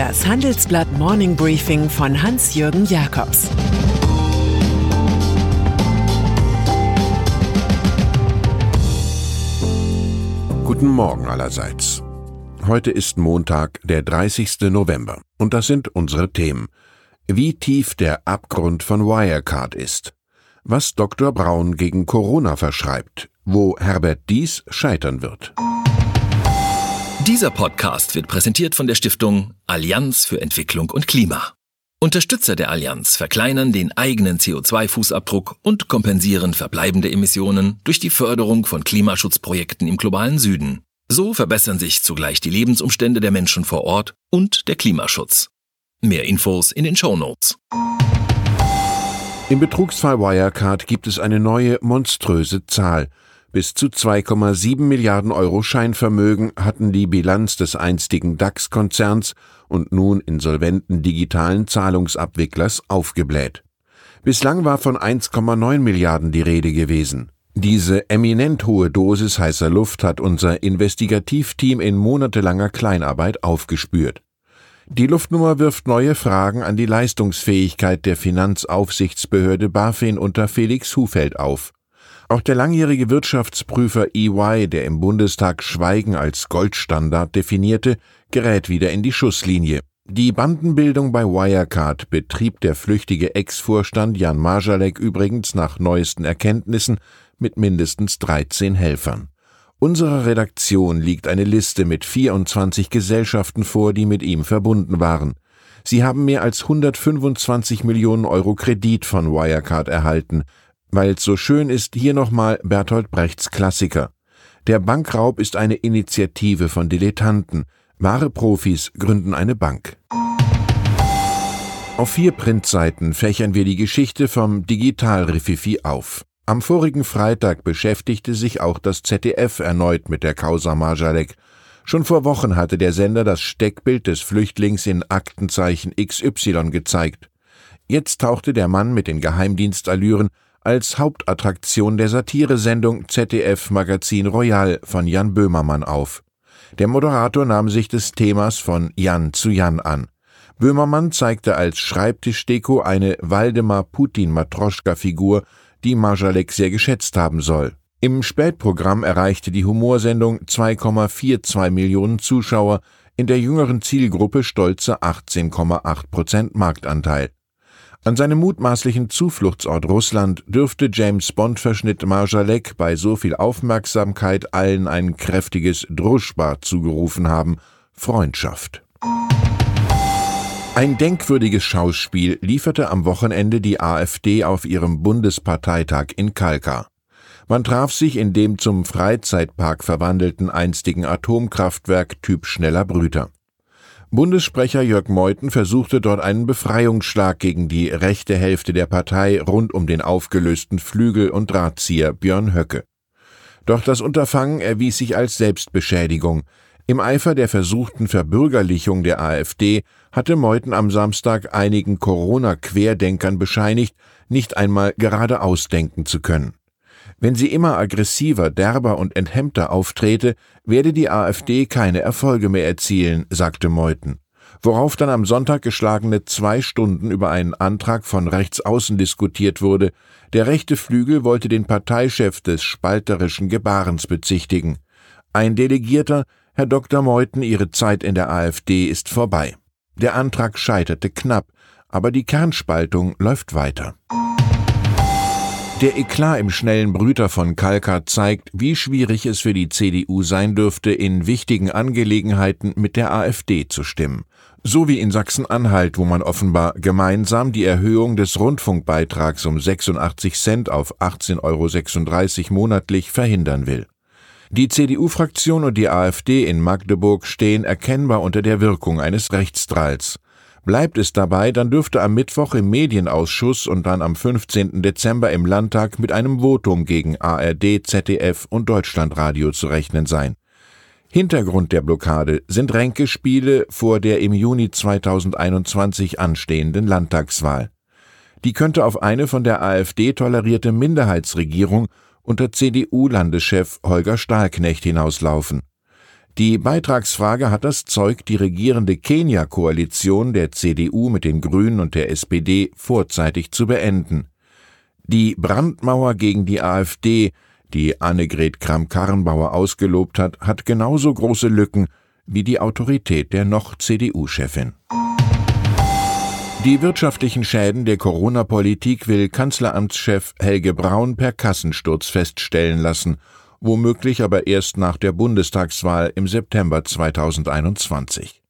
Das Handelsblatt Morning Briefing von Hans-Jürgen Jakobs Guten Morgen allerseits. Heute ist Montag, der 30. November, und das sind unsere Themen. Wie tief der Abgrund von Wirecard ist, was Dr. Braun gegen Corona verschreibt, wo Herbert Dies scheitern wird. Dieser Podcast wird präsentiert von der Stiftung Allianz für Entwicklung und Klima. Unterstützer der Allianz verkleinern den eigenen CO2-Fußabdruck und kompensieren verbleibende Emissionen durch die Förderung von Klimaschutzprojekten im globalen Süden. So verbessern sich zugleich die Lebensumstände der Menschen vor Ort und der Klimaschutz. Mehr Infos in den Show Notes. Im Betrugsfall Wirecard gibt es eine neue monströse Zahl. Bis zu 2,7 Milliarden Euro Scheinvermögen hatten die Bilanz des einstigen DAX-Konzerns und nun insolventen digitalen Zahlungsabwicklers aufgebläht. Bislang war von 1,9 Milliarden die Rede gewesen. Diese eminent hohe Dosis heißer Luft hat unser Investigativteam in monatelanger Kleinarbeit aufgespürt. Die Luftnummer wirft neue Fragen an die Leistungsfähigkeit der Finanzaufsichtsbehörde BaFin unter Felix Hufeld auf. Auch der langjährige Wirtschaftsprüfer EY, der im Bundestag Schweigen als Goldstandard definierte, gerät wieder in die Schusslinie. Die Bandenbildung bei Wirecard betrieb der flüchtige Ex-Vorstand Jan Marjalek übrigens nach neuesten Erkenntnissen mit mindestens 13 Helfern. Unserer Redaktion liegt eine Liste mit 24 Gesellschaften vor, die mit ihm verbunden waren. Sie haben mehr als 125 Millionen Euro Kredit von Wirecard erhalten. Weil es so schön ist, hier nochmal Bertolt Brechts Klassiker. Der Bankraub ist eine Initiative von Dilettanten. Wahre Profis gründen eine Bank. Auf vier Printseiten fächern wir die Geschichte vom Digital-Rififi auf. Am vorigen Freitag beschäftigte sich auch das ZDF erneut mit der Causa Marjalek. Schon vor Wochen hatte der Sender das Steckbild des Flüchtlings in Aktenzeichen XY gezeigt. Jetzt tauchte der Mann mit den Geheimdienstallüren als Hauptattraktion der Satiresendung ZDF Magazin Royal von Jan Böhmermann auf. Der Moderator nahm sich des Themas von Jan zu Jan an. Böhmermann zeigte als Schreibtischdeko eine Waldemar Putin Matroschka-Figur die Marjalek sehr geschätzt haben soll. Im Spätprogramm erreichte die Humorsendung 2,42 Millionen Zuschauer, in der jüngeren Zielgruppe stolze 18,8 Prozent Marktanteil. An seinem mutmaßlichen Zufluchtsort Russland dürfte James Bond-Verschnitt Marjalek bei so viel Aufmerksamkeit allen ein kräftiges Druschbar zugerufen haben: Freundschaft. Ein denkwürdiges Schauspiel lieferte am Wochenende die AfD auf ihrem Bundesparteitag in Kalkar. Man traf sich in dem zum Freizeitpark verwandelten einstigen Atomkraftwerk Typ Schneller Brüter. Bundessprecher Jörg Meuthen versuchte dort einen Befreiungsschlag gegen die rechte Hälfte der Partei rund um den aufgelösten Flügel- und Drahtzieher Björn Höcke. Doch das Unterfangen erwies sich als Selbstbeschädigung. Im Eifer der versuchten Verbürgerlichung der AfD hatte Meuthen am Samstag einigen Corona-Querdenkern bescheinigt, nicht einmal geradeaus denken zu können. Wenn sie immer aggressiver, derber und enthemmter auftrete, werde die AfD keine Erfolge mehr erzielen, sagte Meuthen. Worauf dann am Sonntag geschlagene zwei Stunden über einen Antrag von Rechtsaußen diskutiert wurde. Der rechte Flügel wollte den Parteichef des spalterischen Gebarens bezichtigen. Ein Delegierter Herr Dr. Meuthen, Ihre Zeit in der AfD ist vorbei. Der Antrag scheiterte knapp, aber die Kernspaltung läuft weiter. Der Eklat im schnellen Brüter von Kalka zeigt, wie schwierig es für die CDU sein dürfte, in wichtigen Angelegenheiten mit der AfD zu stimmen. So wie in Sachsen-Anhalt, wo man offenbar gemeinsam die Erhöhung des Rundfunkbeitrags um 86 Cent auf 18,36 Euro monatlich verhindern will. Die CDU-Fraktion und die AfD in Magdeburg stehen erkennbar unter der Wirkung eines Rechtsdralls. Bleibt es dabei, dann dürfte am Mittwoch im Medienausschuss und dann am 15. Dezember im Landtag mit einem Votum gegen ARD, ZDF und Deutschlandradio zu rechnen sein. Hintergrund der Blockade sind Ränkespiele vor der im Juni 2021 anstehenden Landtagswahl. Die könnte auf eine von der AfD tolerierte Minderheitsregierung unter CDU-Landeschef Holger Stahlknecht hinauslaufen. Die Beitragsfrage hat das Zeug, die regierende Kenia-Koalition der CDU mit den Grünen und der SPD vorzeitig zu beenden. Die Brandmauer gegen die AfD, die Annegret Kramp-Karrenbauer ausgelobt hat, hat genauso große Lücken wie die Autorität der noch CDU-Chefin. Die wirtschaftlichen Schäden der Corona-Politik will Kanzleramtschef Helge Braun per Kassensturz feststellen lassen, womöglich aber erst nach der Bundestagswahl im September 2021.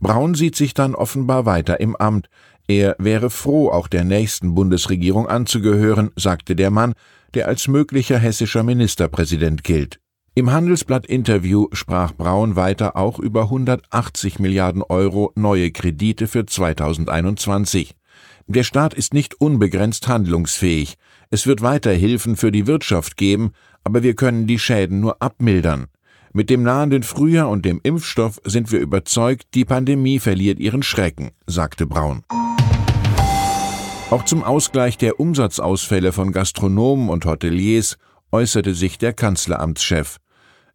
Braun sieht sich dann offenbar weiter im Amt. Er wäre froh, auch der nächsten Bundesregierung anzugehören, sagte der Mann, der als möglicher hessischer Ministerpräsident gilt. Im Handelsblatt-Interview sprach Braun weiter auch über 180 Milliarden Euro neue Kredite für 2021. Der Staat ist nicht unbegrenzt handlungsfähig. Es wird weiter Hilfen für die Wirtschaft geben, aber wir können die Schäden nur abmildern. Mit dem nahenden Frühjahr und dem Impfstoff sind wir überzeugt, die Pandemie verliert ihren Schrecken, sagte Braun. Auch zum Ausgleich der Umsatzausfälle von Gastronomen und Hoteliers äußerte sich der Kanzleramtschef.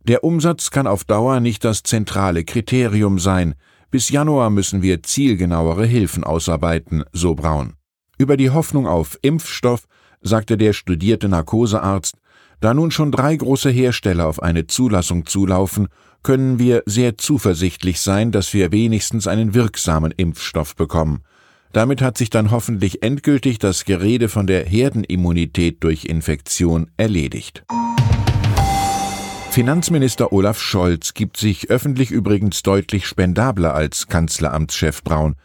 Der Umsatz kann auf Dauer nicht das zentrale Kriterium sein. Bis Januar müssen wir zielgenauere Hilfen ausarbeiten, so Braun. Über die Hoffnung auf Impfstoff sagte der studierte Narkosearzt, da nun schon drei große Hersteller auf eine Zulassung zulaufen, können wir sehr zuversichtlich sein, dass wir wenigstens einen wirksamen Impfstoff bekommen. Damit hat sich dann hoffentlich endgültig das Gerede von der Herdenimmunität durch Infektion erledigt. Finanzminister Olaf Scholz gibt sich öffentlich übrigens deutlich spendabler als Kanzleramtschef Braun.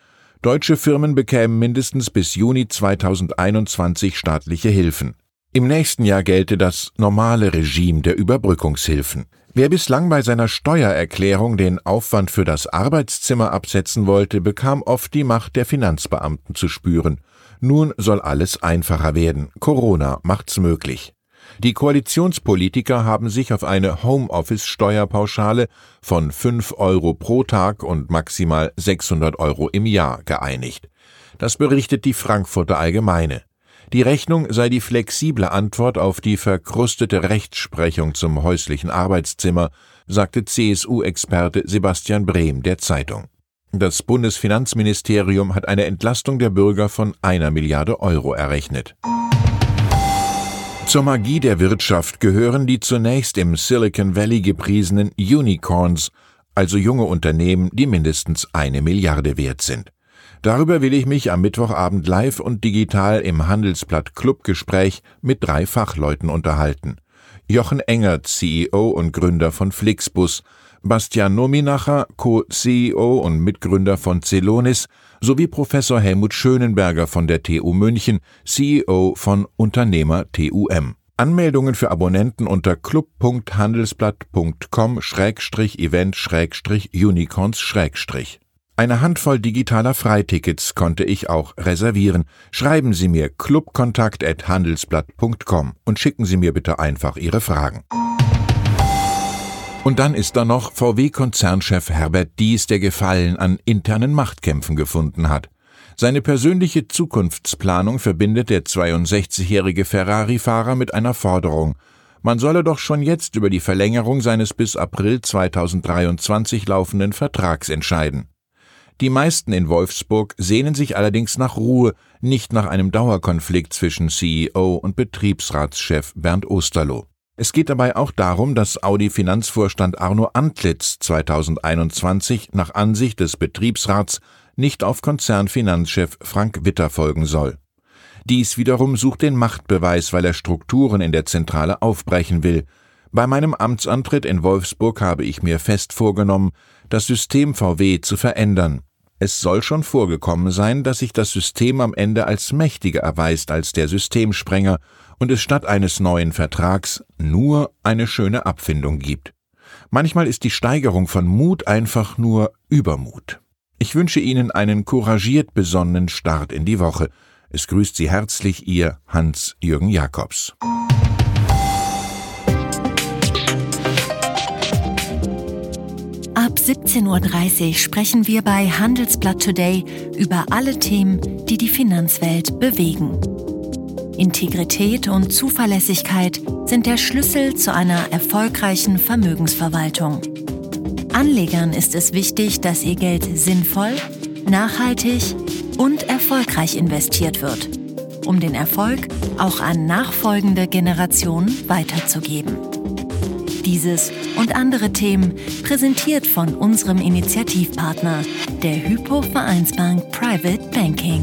Deutsche Firmen bekämen mindestens bis Juni 2021 staatliche Hilfen. Im nächsten Jahr gelte das normale Regime der Überbrückungshilfen. Wer bislang bei seiner Steuererklärung den Aufwand für das Arbeitszimmer absetzen wollte, bekam oft die Macht der Finanzbeamten zu spüren. Nun soll alles einfacher werden. Corona macht's möglich. Die Koalitionspolitiker haben sich auf eine Homeoffice-Steuerpauschale von 5 Euro pro Tag und maximal 600 Euro im Jahr geeinigt. Das berichtet die Frankfurter Allgemeine. Die Rechnung sei die flexible Antwort auf die verkrustete Rechtsprechung zum häuslichen Arbeitszimmer, sagte CSU-Experte Sebastian Brehm der Zeitung. Das Bundesfinanzministerium hat eine Entlastung der Bürger von einer Milliarde Euro errechnet. Zur Magie der Wirtschaft gehören die zunächst im Silicon Valley gepriesenen Unicorns, also junge Unternehmen, die mindestens eine Milliarde wert sind. Darüber will ich mich am Mittwochabend live und digital im Handelsblatt Clubgespräch mit drei Fachleuten unterhalten. Jochen Engert, CEO und Gründer von Flixbus, Bastian Nominacher, Co-CEO und Mitgründer von Celonis, sowie Professor Helmut Schönenberger von der TU München, CEO von Unternehmer TUM. Anmeldungen für Abonnenten unter club.handelsblatt.com-event-unicorns- eine Handvoll digitaler Freitickets konnte ich auch reservieren. Schreiben Sie mir clubkontakt@handelsblatt.com und schicken Sie mir bitte einfach Ihre Fragen. Und dann ist da noch VW-Konzernchef Herbert Dies, der Gefallen an internen Machtkämpfen gefunden hat. Seine persönliche Zukunftsplanung verbindet der 62-jährige Ferrari-Fahrer mit einer Forderung. Man solle doch schon jetzt über die Verlängerung seines bis April 2023 laufenden Vertrags entscheiden. Die meisten in Wolfsburg sehnen sich allerdings nach Ruhe, nicht nach einem Dauerkonflikt zwischen CEO und Betriebsratschef Bernd Osterloh. Es geht dabei auch darum, dass Audi-Finanzvorstand Arno Antlitz 2021 nach Ansicht des Betriebsrats nicht auf Konzernfinanzchef Frank Witter folgen soll. Dies wiederum sucht den Machtbeweis, weil er Strukturen in der Zentrale aufbrechen will. Bei meinem Amtsantritt in Wolfsburg habe ich mir fest vorgenommen, das System VW zu verändern. Es soll schon vorgekommen sein, dass sich das System am Ende als mächtiger erweist als der Systemsprenger und es statt eines neuen Vertrags nur eine schöne Abfindung gibt. Manchmal ist die Steigerung von Mut einfach nur Übermut. Ich wünsche Ihnen einen couragiert besonnenen Start in die Woche. Es grüßt Sie herzlich Ihr Hans-Jürgen Jakobs. Ab 17.30 Uhr sprechen wir bei Handelsblatt Today über alle Themen, die die Finanzwelt bewegen. Integrität und Zuverlässigkeit sind der Schlüssel zu einer erfolgreichen Vermögensverwaltung. Anlegern ist es wichtig, dass ihr Geld sinnvoll, nachhaltig und erfolgreich investiert wird, um den Erfolg auch an nachfolgende Generationen weiterzugeben. Dieses und andere Themen präsentiert von unserem Initiativpartner, der Hypo Vereinsbank Private Banking.